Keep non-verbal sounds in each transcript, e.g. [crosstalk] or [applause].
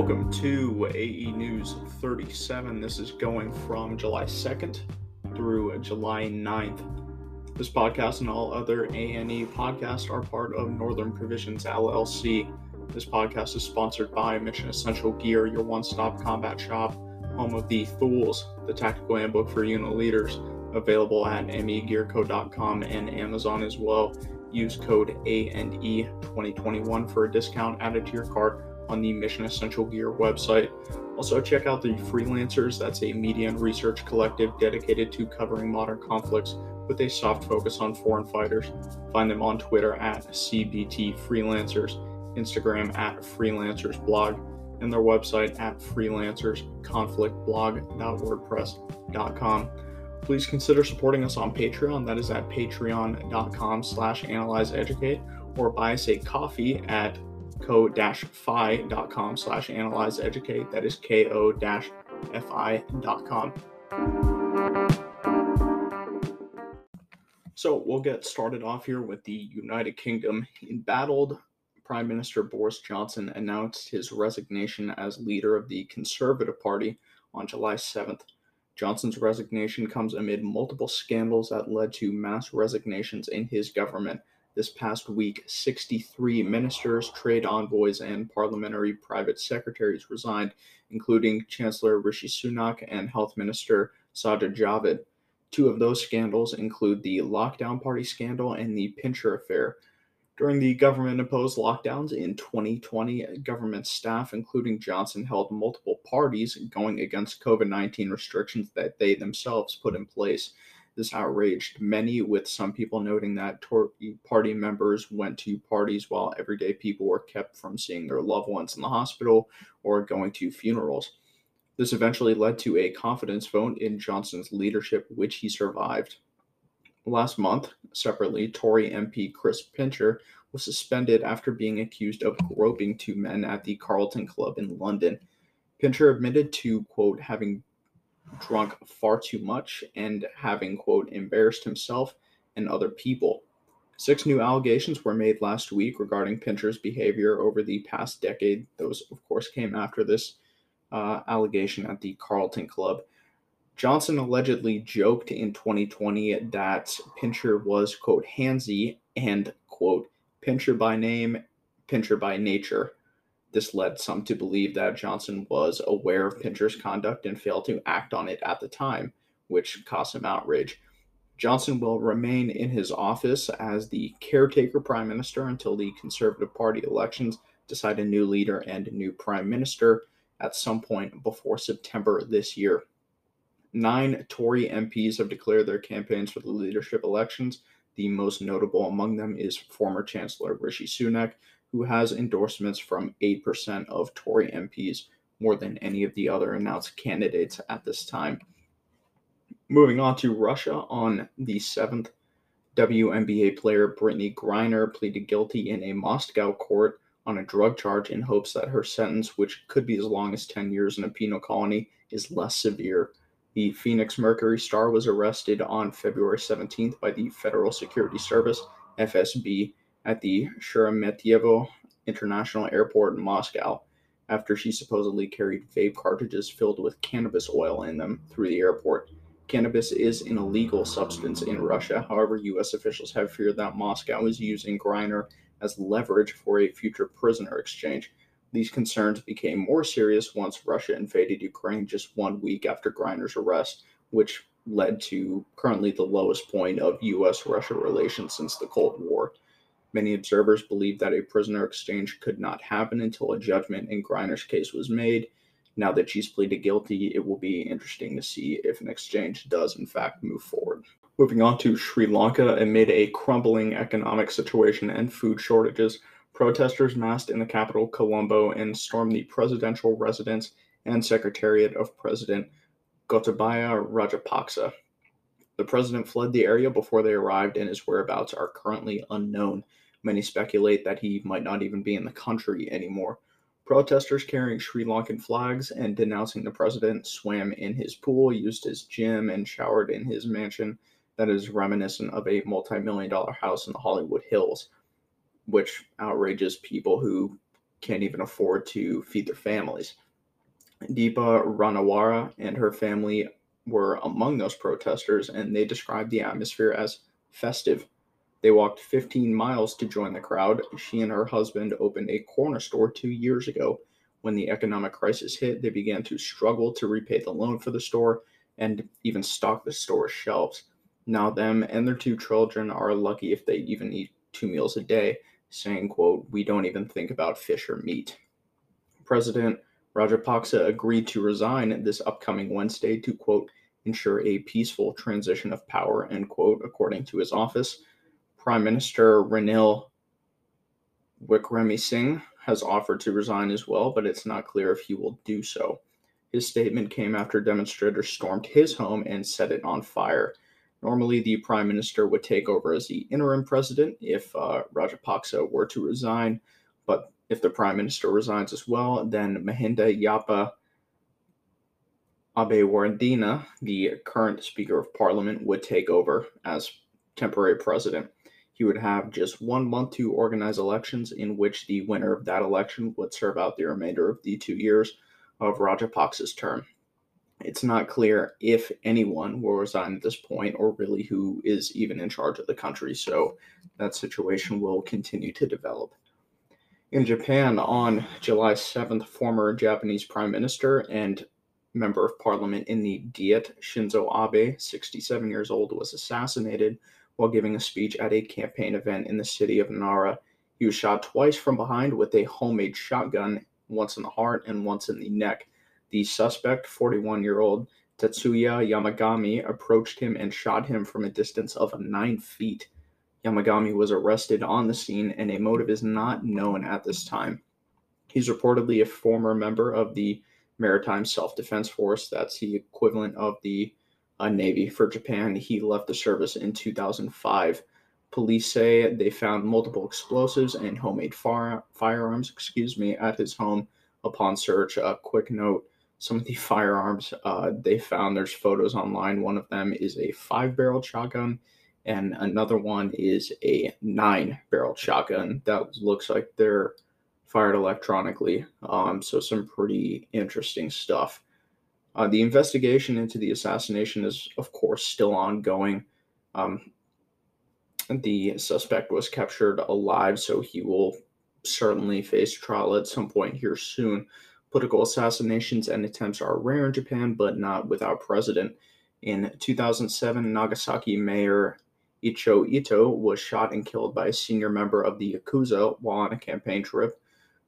Welcome to AE News 37. This is going from July 2nd through July 9th. This podcast and all other ANE podcasts are part of Northern Provisions LLC. This podcast is sponsored by Mission Essential Gear, your one stop combat shop, home of the Thule, the tactical handbook for unit leaders, available at megearco.com and Amazon as well. Use code ANE 2021 for a discount added to your cart on the Mission Essential Gear website. Also, check out the Freelancers, that's a media and research collective dedicated to covering modern conflicts with a soft focus on foreign fighters. Find them on Twitter at CBT Freelancers, Instagram at Freelancers Blog, and their website at freelancersconflictblog.wordpress.com. Please consider supporting us on Patreon. That is at patreon.com slash analyzeeducate or buy us a coffee at ko-fi.com slash analyzeeducate. That is ko-fi.com. So we'll get started off here with the United Kingdom. Embattled Prime Minister Boris Johnson announced his resignation as leader of the Conservative Party on July 7th. Johnson's resignation comes amid multiple scandals that led to mass resignations in his government. This past week, 63 ministers, trade envoys, and parliamentary private secretaries resigned, including Chancellor Rishi Sunak and Health Minister Sajid Javid. Two of those scandals include the Lockdown Party scandal and the Pincher affair. During the government imposed lockdowns in 2020, government staff, including Johnson, held multiple parties going against COVID 19 restrictions that they themselves put in place. This outraged many, with some people noting that Tory party members went to parties while everyday people were kept from seeing their loved ones in the hospital or going to funerals. This eventually led to a confidence vote in Johnson's leadership, which he survived. Last month, separately, Tory MP Chris Pincher was suspended after being accused of groping two men at the Carlton Club in London. Pincher admitted to, quote, having drunk far too much and having, quote, embarrassed himself and other people. Six new allegations were made last week regarding Pincher's behavior over the past decade. Those, of course, came after this uh, allegation at the Carlton Club. Johnson allegedly joked in 2020 that Pincher was, quote, handsy and, quote, Pincher by name, Pincher by nature. This led some to believe that Johnson was aware of Pincher's conduct and failed to act on it at the time, which caused some outrage. Johnson will remain in his office as the caretaker prime minister until the Conservative Party elections decide a new leader and a new prime minister at some point before September this year. Nine Tory MPs have declared their campaigns for the leadership elections. The most notable among them is former Chancellor Rishi Sunak, who has endorsements from 8% of Tory MPs, more than any of the other announced candidates at this time. Moving on to Russia, on the 7th, WNBA player Brittney Griner pleaded guilty in a Moscow court on a drug charge in hopes that her sentence, which could be as long as 10 years in a penal colony, is less severe. The Phoenix Mercury star was arrested on February 17th by the Federal Security Service, FSB, at the Sheremetyevo International Airport in Moscow after she supposedly carried vape cartridges filled with cannabis oil in them through the airport. Cannabis is an illegal substance in Russia. However, U.S. officials have feared that Moscow is using Griner as leverage for a future prisoner exchange. These concerns became more serious once Russia invaded Ukraine just one week after Griner's arrest, which led to currently the lowest point of U.S. Russia relations since the Cold War. Many observers believe that a prisoner exchange could not happen until a judgment in Griner's case was made. Now that she's pleaded guilty, it will be interesting to see if an exchange does, in fact, move forward. Moving on to Sri Lanka, amid a crumbling economic situation and food shortages, Protesters massed in the capital, Colombo, and stormed the presidential residence and secretariat of President Gotabaya Rajapaksa. The president fled the area before they arrived, and his whereabouts are currently unknown. Many speculate that he might not even be in the country anymore. Protesters carrying Sri Lankan flags and denouncing the president swam in his pool, used his gym, and showered in his mansion that is reminiscent of a multi million dollar house in the Hollywood Hills which outrages people who can't even afford to feed their families. Deepa Ranawara and her family were among those protesters, and they described the atmosphere as festive. They walked 15 miles to join the crowd. She and her husband opened a corner store two years ago. When the economic crisis hit, they began to struggle to repay the loan for the store and even stock the store's shelves. Now, them and their two children are lucky if they even eat two meals a day, saying, quote, we don't even think about fish or meat. President Rajapaksa agreed to resign this upcoming Wednesday to, quote, ensure a peaceful transition of power, end quote, according to his office. Prime Minister Ranil Wickremesinghe has offered to resign as well, but it's not clear if he will do so. His statement came after demonstrators stormed his home and set it on fire. Normally, the prime minister would take over as the interim president if uh, Rajapaksa were to resign, but if the prime minister resigns as well, then Mahinda Yapa Abeywardena, the current Speaker of Parliament, would take over as temporary president. He would have just one month to organize elections, in which the winner of that election would serve out the remainder of the two years of Rajapaksa's term. It's not clear if anyone will resign at this point or really who is even in charge of the country, so that situation will continue to develop. In Japan, on July 7th, former Japanese Prime Minister and member of parliament in the Diet, Shinzo Abe, 67 years old, was assassinated while giving a speech at a campaign event in the city of Nara. He was shot twice from behind with a homemade shotgun once in the heart and once in the neck. The suspect, 41 year old Tetsuya Yamagami, approached him and shot him from a distance of nine feet. Yamagami was arrested on the scene, and a motive is not known at this time. He's reportedly a former member of the Maritime Self Defense Force. That's the equivalent of the Navy for Japan. He left the service in 2005. Police say they found multiple explosives and homemade fire, firearms, excuse me, at his home upon search. A quick note some of the [laughs] firearms uh, they found, there's photos online. One of them is a five barrel shotgun, and another one is a nine barrel shotgun that looks like they're fired electronically. Um, so, some pretty interesting stuff. Uh, the investigation into the assassination is, of course, still ongoing. Um, the suspect was captured alive, so he will certainly face trial at some point here soon. Political assassinations and attempts are rare in Japan, but not without precedent. In 2007, Nagasaki Mayor Icho Ito was shot and killed by a senior member of the Yakuza while on a campaign trip.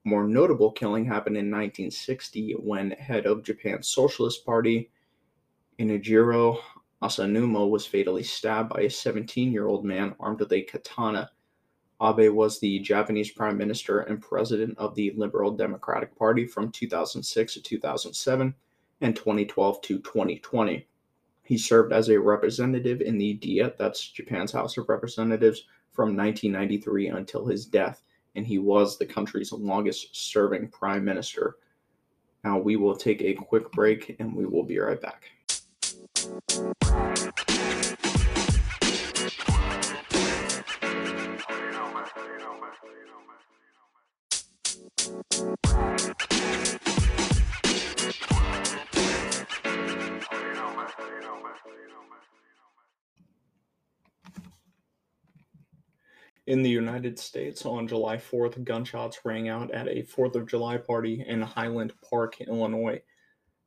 More notable killing happened in 1960 when head of Japan's Socialist Party, Inejiro Asanuma was fatally stabbed by a 17 year old man armed with a katana. Abe was the Japanese prime minister and president of the Liberal Democratic Party from 2006 to 2007 and 2012 to 2020. He served as a representative in the Diet, that's Japan's House of Representatives, from 1993 until his death, and he was the country's longest serving prime minister. Now we will take a quick break and we will be right back. In the United States, on July 4th, gunshots rang out at a 4th of July party in Highland Park, Illinois.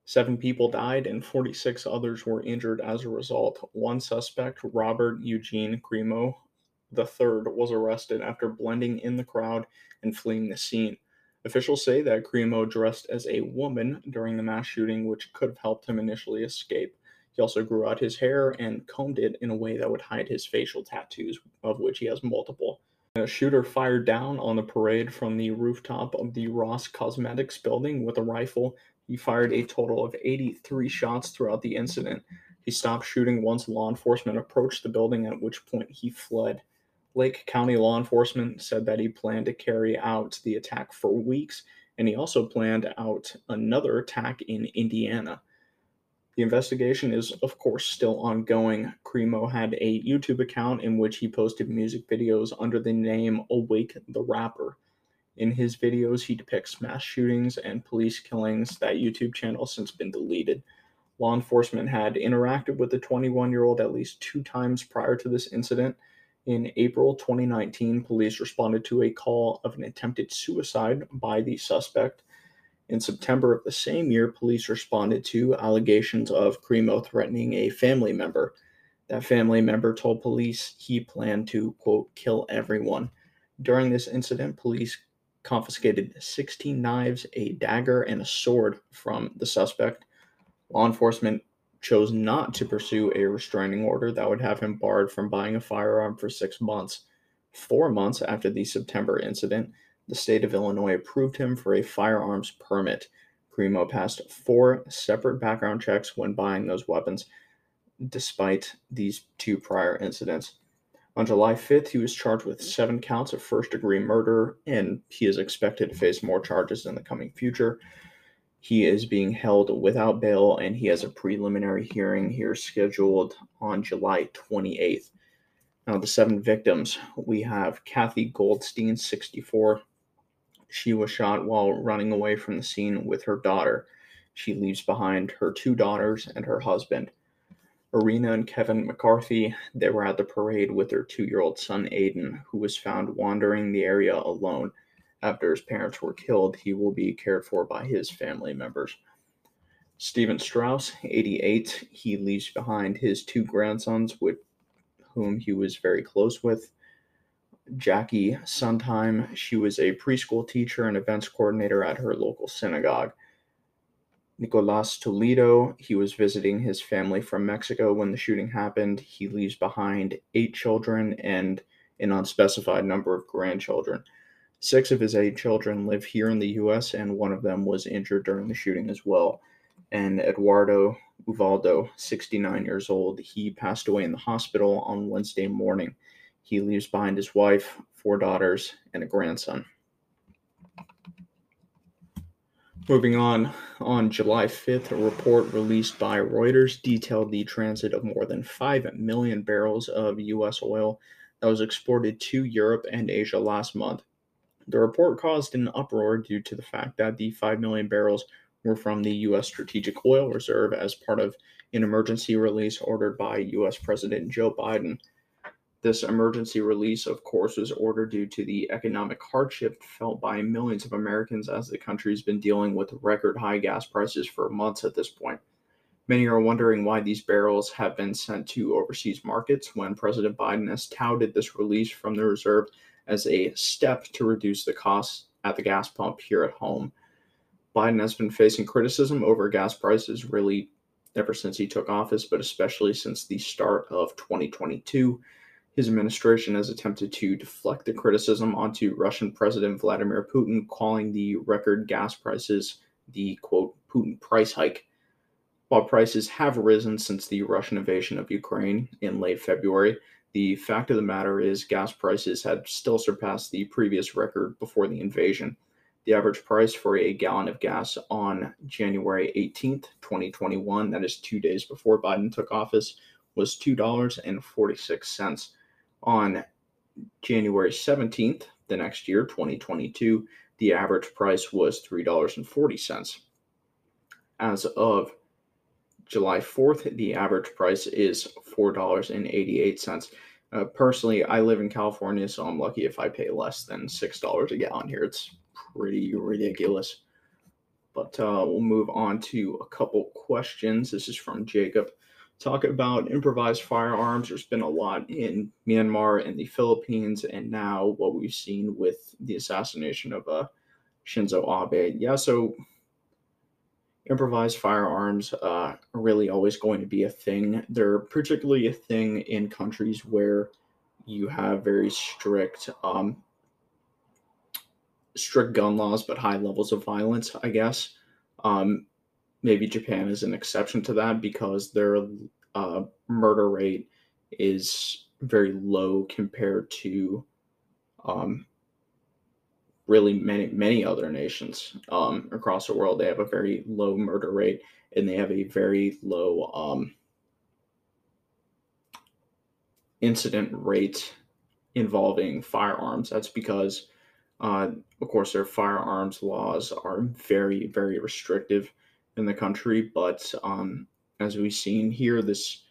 Seven people died and 46 others were injured as a result. One suspect, Robert Eugene Crimo III, was arrested after blending in the crowd and fleeing the scene. Officials say that Crimo dressed as a woman during the mass shooting, which could have helped him initially escape. He also grew out his hair and combed it in a way that would hide his facial tattoos, of which he has multiple. A shooter fired down on the parade from the rooftop of the Ross Cosmetics building with a rifle he fired a total of 83 shots throughout the incident. He stopped shooting once law enforcement approached the building, at which point he fled. Lake County law enforcement said that he planned to carry out the attack for weeks, and he also planned out another attack in Indiana. The investigation is, of course, still ongoing. Crimo had a YouTube account in which he posted music videos under the name Awake the Rapper. In his videos, he depicts mass shootings and police killings. That YouTube channel since been deleted. Law enforcement had interacted with the 21 year old at least two times prior to this incident. In April 2019, police responded to a call of an attempted suicide by the suspect. In September of the same year, police responded to allegations of Crimo threatening a family member. That family member told police he planned to, quote, kill everyone. During this incident, police confiscated 16 knives, a dagger, and a sword from the suspect. Law enforcement chose not to pursue a restraining order that would have him barred from buying a firearm for six months. Four months after the September incident, the state of Illinois approved him for a firearms permit. Crimo passed four separate background checks when buying those weapons, despite these two prior incidents. On July 5th, he was charged with seven counts of first degree murder, and he is expected to face more charges in the coming future. He is being held without bail, and he has a preliminary hearing here scheduled on July 28th. Now, the seven victims we have Kathy Goldstein, 64. She was shot while running away from the scene with her daughter. She leaves behind her two daughters and her husband. Irina and Kevin McCarthy, they were at the parade with their two year old son Aiden, who was found wandering the area alone. After his parents were killed, he will be cared for by his family members. Stephen Strauss, 88, he leaves behind his two grandsons, with whom he was very close with. Jackie Sundheim, she was a preschool teacher and events coordinator at her local synagogue. Nicolas Toledo, he was visiting his family from Mexico when the shooting happened. He leaves behind eight children and an unspecified number of grandchildren. Six of his eight children live here in the U.S., and one of them was injured during the shooting as well. And Eduardo Uvaldo, 69 years old, he passed away in the hospital on Wednesday morning. He leaves behind his wife, four daughters, and a grandson. Moving on, on July 5th, a report released by Reuters detailed the transit of more than 5 million barrels of U.S. oil that was exported to Europe and Asia last month. The report caused an uproar due to the fact that the 5 million barrels were from the U.S. Strategic Oil Reserve as part of an emergency release ordered by U.S. President Joe Biden. This emergency release, of course, was ordered due to the economic hardship felt by millions of Americans as the country has been dealing with record high gas prices for months at this point. Many are wondering why these barrels have been sent to overseas markets when President Biden has touted this release from the reserve as a step to reduce the costs at the gas pump here at home. Biden has been facing criticism over gas prices really ever since he took office, but especially since the start of 2022. His administration has attempted to deflect the criticism onto Russian President Vladimir Putin, calling the record gas prices the quote Putin price hike. While prices have risen since the Russian invasion of Ukraine in late February, the fact of the matter is, gas prices had still surpassed the previous record before the invasion. The average price for a gallon of gas on January 18th, 2021, that is two days before Biden took office, was $2.46. On January 17th, the next year, 2022, the average price was $3.40. As of July 4th, the average price is $4.88. Uh, personally, I live in California, so I'm lucky if I pay less than $6 a gallon here. It's pretty ridiculous. But uh, we'll move on to a couple questions. This is from Jacob. Talk about improvised firearms. There's been a lot in Myanmar and the Philippines, and now what we've seen with the assassination of uh, Shinzo Abe. Yeah, so improvised firearms uh, are really always going to be a thing. They're particularly a thing in countries where you have very strict, um, strict gun laws, but high levels of violence. I guess um, maybe Japan is an exception to that because their uh, murder rate is very low compared to um, really many many other nations um, across the world. They have a very low murder rate and they have a very low um, incident rate involving firearms. That's because Uh, of course, their firearms laws are very, very restrictive in the country, but um, as we've seen here, this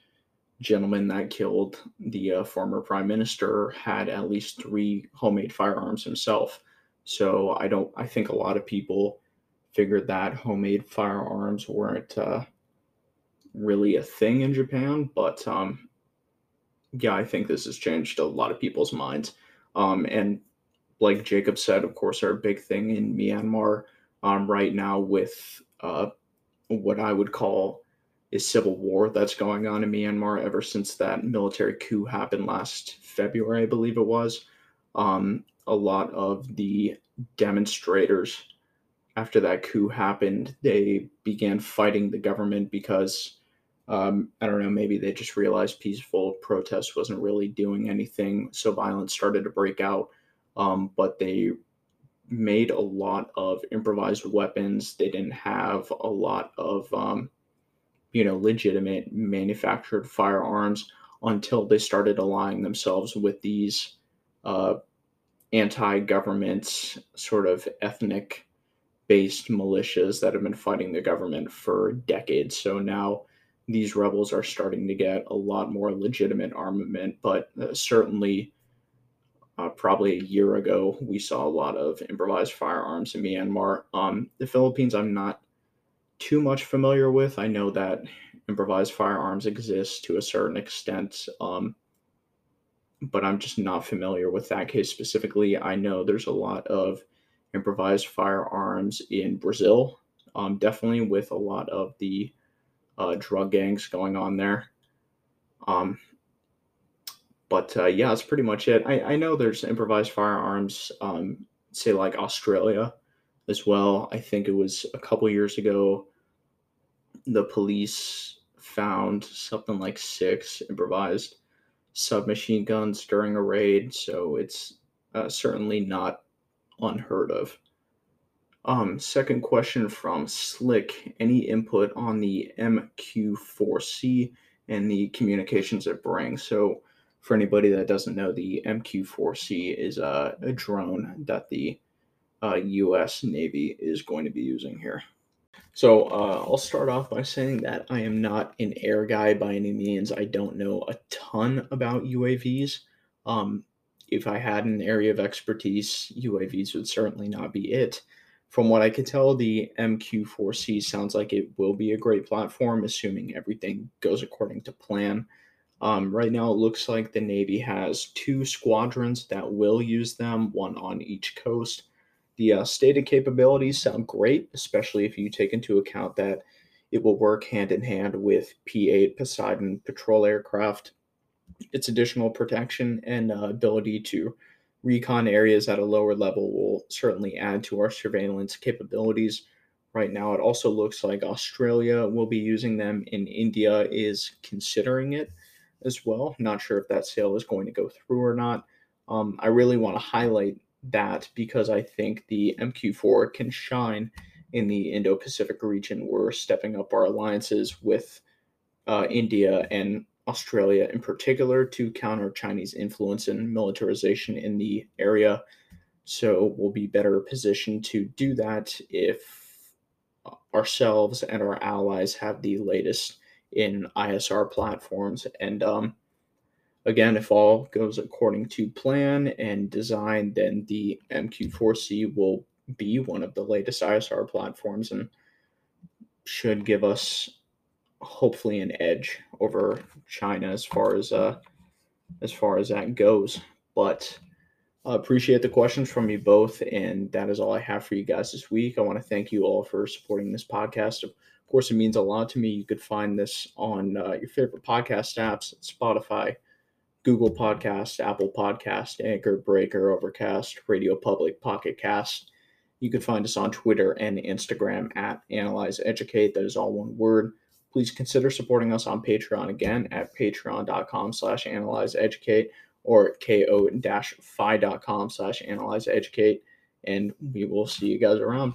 gentleman that killed the uh, former prime minister had at least three homemade firearms himself. So I don't. I think a lot of people figured that homemade firearms weren't uh, really a thing in Japan, but um, yeah, I think this has changed a lot of people's minds. Um, and like Jacob said, of course, our big thing in Myanmar um, right now with uh, what I would call a civil war that's going on in Myanmar ever since that military coup happened last February, I believe it was. Um, a lot of the demonstrators after that coup happened, they began fighting the government because um, I don't know, maybe they just realized peaceful protest wasn't really doing anything. So violence started to break out. Um, but they made a lot of improvised weapons. They didn't have a lot of, um, you know, legitimate manufactured firearms until they started aligning themselves with these uh, anti government, sort of ethnic based militias that have been fighting the government for decades. So now these rebels are starting to get a lot more legitimate armament, but uh, certainly uh, probably a year ago, we saw a lot of improvised firearms in Myanmar. Um, the Philippines, I'm not too much familiar with. I know that improvised firearms exist to a certain extent, um, but I'm just not familiar with that case specifically. I know there's a lot of improvised firearms in Brazil, um, definitely with a lot of the uh, drug gangs going on there. Um, but uh, yeah, that's pretty much it. I, I know there's improvised firearms, um, say like Australia as well. I think it was a couple years ago, the police found something like six improvised submachine guns during a raid. So it's uh, certainly not unheard of. Um, second question from Slick. Any input on the MQ4C and the communications it brings? So, for anybody that doesn't know, the MQ4C is a, a drone that the uh, U.S. Navy is going to be using here. So uh, I'll start off by saying that I am not an air guy by any means. I don't know a ton about UAVs. Um, if I had an area of expertise, UAVs would certainly not be it from what I can tell, the MQ4C sounds like it will be a great platform, assuming everything goes according to plan. Um, right now, it looks like the Navy has two squadrons that will use them, one on each coast. The uh, stated capabilities sound great, especially if you take into account that it will work hand in hand with P 8 Poseidon patrol aircraft. Its additional protection and uh, ability to recon areas at a lower level will certainly add to our surveillance capabilities. Right now, it also looks like Australia will be using them, and India is considering it as well. Not sure if that sale is going to go through or not. Um, I really want to highlight that because I think the MQ4 can shine in the Indo Pacific region. We're stepping up our alliances with uh, India and Australia in particular to counter Chinese influence and militarization in the area. So we'll be better positioned to do that if ourselves and our allies have the latest in ISR platforms. And um, again, if all goes according to plan and design, then the MQ4C will be one of the latest ISR platforms and should give us hopefully an edge over China as far as uh as far as that goes. But uh, appreciate the questions from you both, and that is all I have for you guys this week. I want to thank you all for supporting this podcast. Course, it means a lot to me. You could find this on uh, your favorite podcast apps: Spotify, Google Podcast, Apple Podcast, Anchor, Breaker, Overcast, Radio Public, Pocket Cast. You can find us on Twitter and Instagram at Analyze Educate. That is all one word please consider supporting us on Patreon again at patreon.com slash analyze educate or ko-fi.com slash analyze educate. And we will see you guys around.